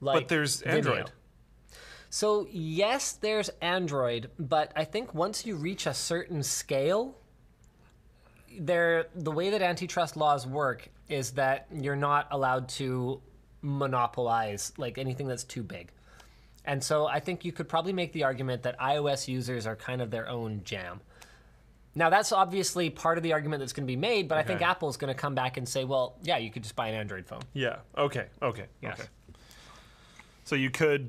Like But there's Vimeo. Android. So yes, there's Android, but I think once you reach a certain scale, there the way that antitrust laws work is that you're not allowed to monopolize like anything that's too big. And so I think you could probably make the argument that iOS users are kind of their own jam. Now that's obviously part of the argument that's going to be made, but I think Okay. Apple's going to come back and say, "Well, yeah, you could just buy an Android phone." Yeah. Okay. Okay. Yes. Okay. So you could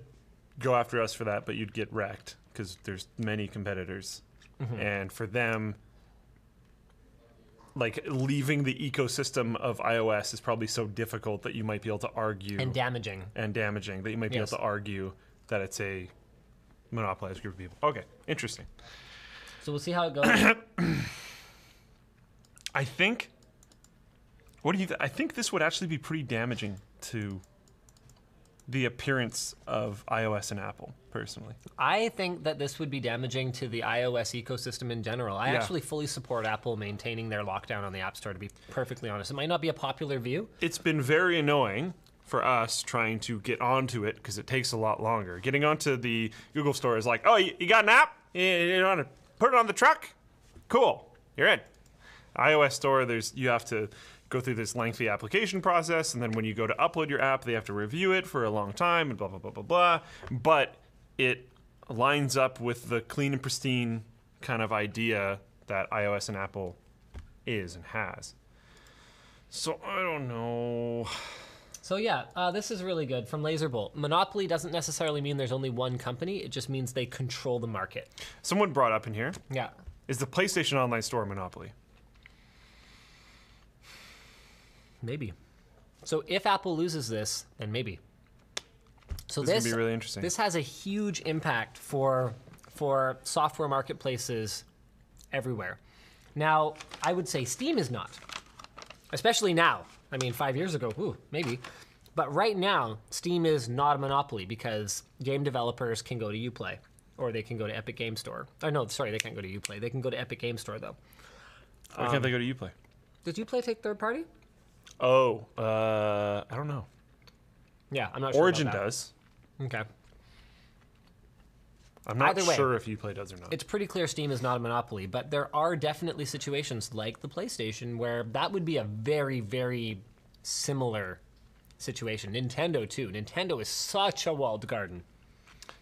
go after us for that, but you'd get wrecked because there's many competitors, Mm-hmm. and for them, like leaving the ecosystem of iOS is probably so difficult that you might be able to argue And damaging. and damaging that you might be Yes. able to argue that it's a monopolized group of people. Okay. Interesting. So we'll see how it goes. I think. What do you? Th- I think this would actually be pretty damaging to the appearance of iOS and Apple, personally. I think that this would be damaging to the iOS ecosystem in general. I Yeah. actually fully support Apple maintaining their lockdown on the App Store, to be perfectly honest. It might not be a popular view. It's been very annoying for us trying to get onto it because it takes a lot longer. Getting onto the Google Store is like, oh, you, you got an app? You, you want to put it on the truck? Cool, you're in. iOS Store, there's you have to go through this lengthy application process, and then when you go to upload your app, they have to review it for a long time, and blah blah blah blah blah. But it lines up with the clean and pristine kind of idea that iOS and Apple is and has. So I don't know. So yeah, uh, this is really good from Laserbolt. Monopoly doesn't necessarily mean there's only one company. It just means they control the market. Someone brought up in here Yeah. is the PlayStation Online Store a monopoly? Maybe. So if Apple loses this, then maybe. So This is this really interesting. This has a huge impact for for software marketplaces everywhere. Now, I would say Steam is not. especially now. I mean, five years ago, ooh, maybe. But right now, Steam is not a monopoly because game developers can go to Uplay or they can go to Epic Game Store. Oh, no, sorry, they can't go to Uplay. They can go to Epic Game Store, though. Why can't they go to UPlay? Does Uplay take third party? Oh, uh, I don't know. Yeah, I'm not sure. Origin does. Okay. I'm not Either way. sure if UPlay does or not. It's pretty clear Steam is not a monopoly, but there are definitely situations like the PlayStation where that would be a very, very similar situation. Nintendo, too. Nintendo is such a walled garden.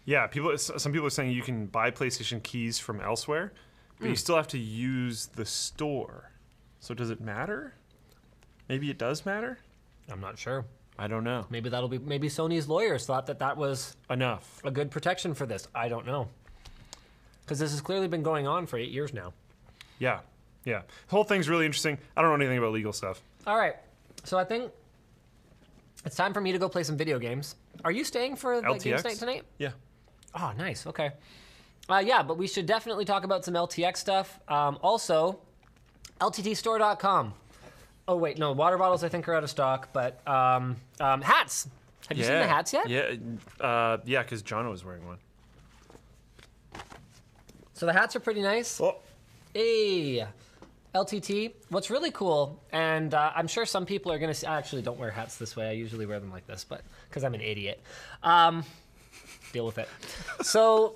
Yeah, people. Some people are saying you can buy PlayStation keys from elsewhere, but Hmm. you still have to use the store. So does it matter? Maybe it does matter. I'm not sure. I don't know. Maybe that'll be. Maybe Sony's lawyers thought that that was Enough. a good protection for this. I don't know. Because this has clearly been going on for eight years now. Yeah, yeah. The whole thing's really interesting. I don't know anything about legal stuff. All right. So I think it's time for me to go play some video games. Are you staying for the games night tonight? Yeah. Oh, nice. Okay. Uh, yeah, but we should definitely talk about some LTX stuff. Um, also, LTTstore.com. Oh, wait, no, water bottles I think are out of stock, but um, um, hats. Have you seen the hats yet? Yeah, uh, yeah, because John was wearing one. So the hats are pretty nice. Oh, Hey, LTT. What's really cool, and uh, I'm sure some people are to see, I actually don't wear hats this way. I usually wear them like this, but because I'm an idiot. Um, deal with it. So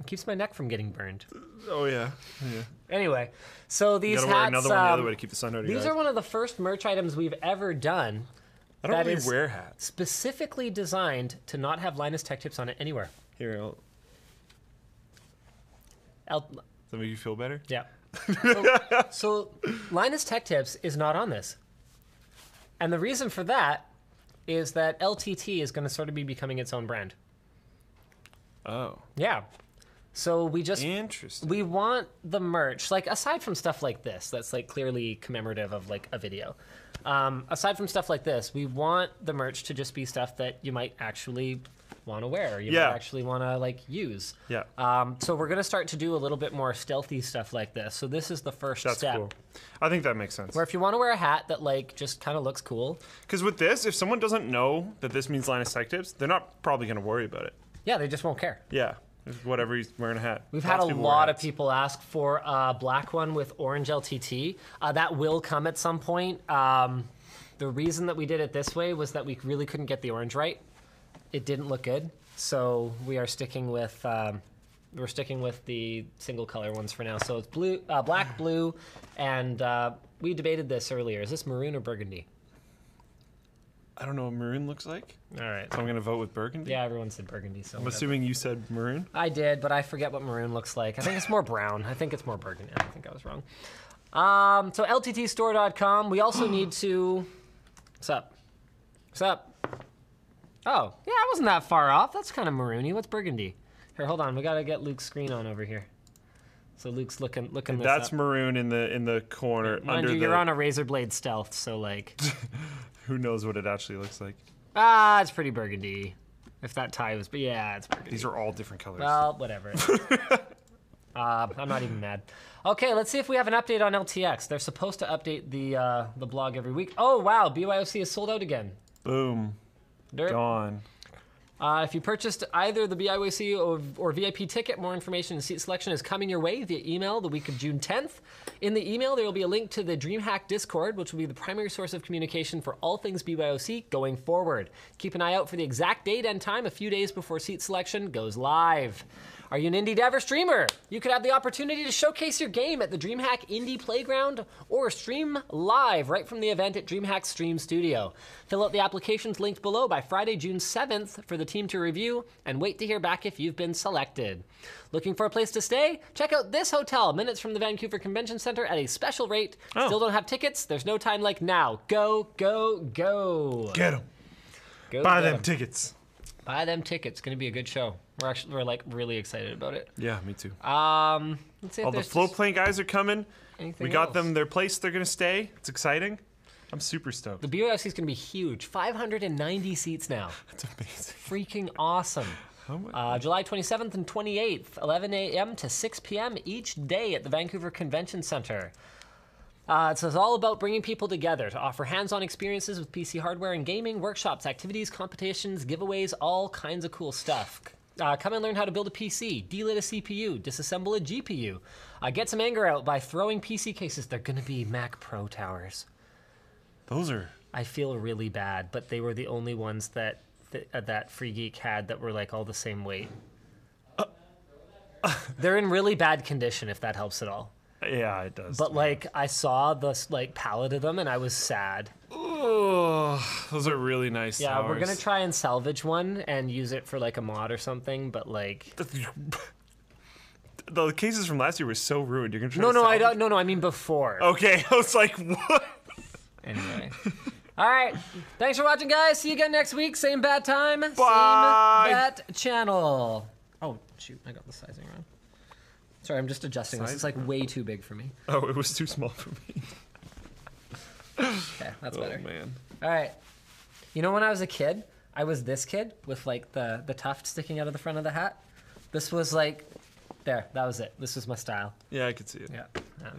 it keeps my neck from getting burned. oh yeah, yeah. Anyway, so You these gotta hats. wear another one the other um, way to keep the sun out of your These eyes. are one of the first merch items we've ever done I don't that really is- wear hats. specifically designed to not have Linus Tech Tips on it anywhere. Here, I'll, L- does that make you feel better? yeah. so, so Linus Tech Tips is not on this. And the reason for that is that LTT is going to sort of be becoming its own brand. Oh, Yeah. So we just interesting. we want the merch like aside from stuff like this that's like clearly commemorative of like a video um, aside from stuff like this we want the merch to just be stuff that you might actually want to wear you Yeah. might actually want to like use Yeah. um, so we're going to start to do a little bit more stealthy stuff like this so this is the first That's step cool. I think that makes sense. where if you want to wear a hat that like just kind of looks cool Because with this, if someone doesn't know that this means Linus Tech Tips, they're not probably going to worry about it. yeah they just won't care Yeah, whatever he's wearing a hat. We've Lots had a lot of people ask for a black one with orange LTT. Uh, that will come at some point. Um, the reason that we did it this way was that we really couldn't get the orange right. It didn't look good, so we are sticking with um, we're sticking with the single color ones for now. So it's blue, uh, black, blue, and uh, we debated this earlier. Is this maroon or burgundy? I don't know what maroon looks like, All right. so I'm going to vote with burgundy. Yeah, everyone said burgundy. So I'm whatever. assuming you said maroon. I did, but I forget what maroon looks like. I think it's more brown. I think it's more burgundy. I think I was wrong. Um, so lttstore.com. We also need to. What's up? What's up? Oh, yeah, I wasn't that far off. That's kind of maroony. What's burgundy? Here, hold on. We gotta get Luke's screen on over here. So Luke's looking looking this That's up. maroon in the in the corner Mind under you, the. you're on a Razer Blade Stealth, so like, Who knows what it actually looks like? ah, it's pretty burgundy. If that tie was, but yeah, it's burgundy. These are all different colors. Well, whatever. uh, I'm not even mad. Okay, let's see if we have an update on LTX. They're supposed to update the uh, the blog every week. Oh wow, BYOC is sold out again. Boom, Derp. gone. Uh, if you purchased either the BYOC or, or VIP ticket, more information and seat selection is coming your way via email the week of June 10th. In the email, there will be a link to the DreamHack Discord, which will be the primary source of communication for all things BYOC going forward. Keep an eye out for the exact date and time a few days before seat selection goes live. Are you an indie dev or streamer? You could have the opportunity to showcase your game at the DreamHack Indie Playground or stream live right from the event at DreamHack Stream Studio. Fill out the applications linked below by Friday, June 7th for the team to review and wait to hear back if you've been selected. Looking for a place to stay? Check out this hotel, minutes from the Vancouver Convention Center at a special rate. Oh. Still don't have tickets? There's no time like now. Go, go, go. Get them. Buy get them 'em. tickets. Buy them tickets. It's going to be a good show. We're actually we're like really excited about it. Yeah, me too. Um, let's see if all the there's Floatplane guys are coming. anything We got else. them their place. They're gonna stay. It's exciting. I'm super stoked. The BYOC is going to be huge. 590 seats now. That's amazing. Freaking awesome. Much? Uh, July 27th and 28th, 11 a.m. to 6 p.m. each day at the Vancouver Convention Center. Uh, it says all about bringing people together to offer hands-on experiences with PC hardware and gaming, workshops, activities, competitions, giveaways, all kinds of cool stuff. Uh, come and learn how to build a PC, delid a CPU, disassemble a GPU, uh, get some anger out by throwing PC cases. They're going to be Mac Pro towers. Those are I feel really bad, but they were the only ones that that, uh, that Free Geek had that were like all the same weight. They're in really bad condition, if that helps at all. yeah, it does. But like, I saw the like pallet of them, and I was sad. Oh, those are really nice. Yeah, we're gonna try and salvage one and use it for like a mod or something. But like, the cases from last year were so ruined. You're gonna try no, no, I don't. No, no, I mean before. Okay, I was like, what? Anyway. All right. Thanks for watching, guys. See you again next week. Same bad time. Bye. Same bat channel. Oh, shoot. I got the sizing wrong. Sorry, I'm just adjusting this. It's like way too big for me. Oh, it was too small for me. Okay, that's Oh better. man. All right. You know, when I was a kid, I was this kid with like the, the tuft sticking out of the front of the hat. This was like, there, that was it. This was my style. Yeah, I could see it. Yeah. yeah.